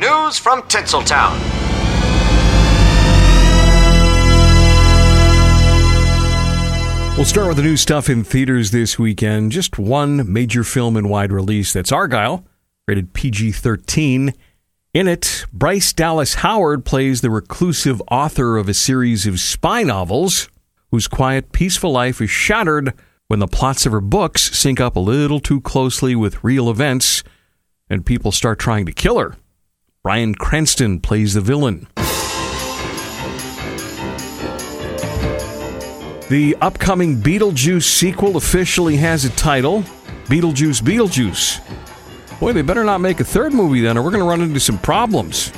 News from Tinseltown. We'll start with the new stuff in theaters this weekend. Just one major film in wide release. That's Argylle, rated PG 13. In it, Bryce Dallas Howard plays the reclusive author of a series of spy novels whose quiet, peaceful life is shattered when the plots of her books sync up a little too closely with real events and people start trying to kill her. Bryan Cranston plays the villain. The upcoming Beetlejuice sequel officially has a title Beetlejuice Beetlejuice. Boy, they better not make a third movie then, or we're going to run into some problems.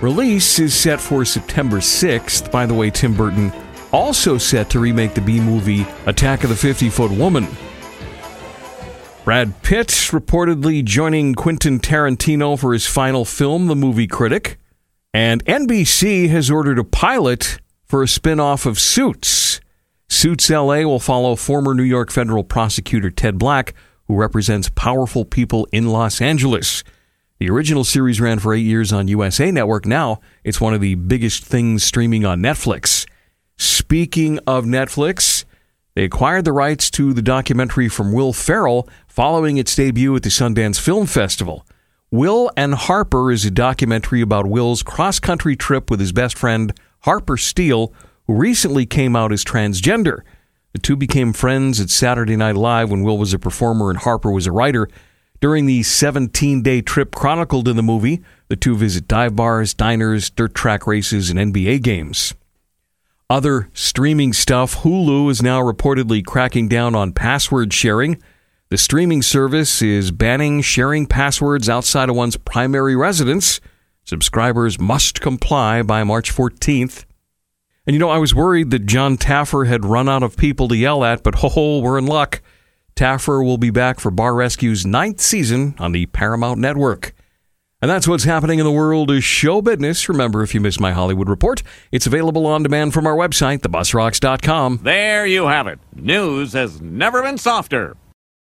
Release is set for September 6th. By the way, Tim Burton also set to remake the B movie Attack of the 50 Foot Woman. Brad Pitt reportedly joining Quentin Tarantino for his final film, The Movie Critic. And NBC has ordered a pilot for a spin off of Suits. Suits LA will follow former New York federal prosecutor Ted Black, who represents powerful people in Los Angeles. The original series ran for eight years on USA Network. Now it's one of the biggest things streaming on Netflix. Speaking of Netflix, they acquired the rights to the documentary from Will Ferrell following its debut at the Sundance Film Festival. Will and Harper is a documentary about Will's cross country trip with his best friend Harper Steele, who recently came out as transgender. The two became friends at Saturday Night Live when Will was a performer and Harper was a writer. During the 17 day trip chronicled in the movie, the two visit dive bars, diners, dirt track races, and NBA games. Other streaming stuff Hulu is now reportedly cracking down on password sharing. The streaming service is banning sharing passwords outside of one's primary residence. Subscribers must comply by March 14th. And you know, I was worried that Jon Taffer had run out of people to yell at, but ho ho, we're in luck. Taffer will be back for Bar Rescue's ninth season on the Paramount Network. And that's what's happening in the world of show business. Remember, if you missed my Hollywood report, it's available on demand from our website, thebusrocks.com. There you have it. News has never been softer.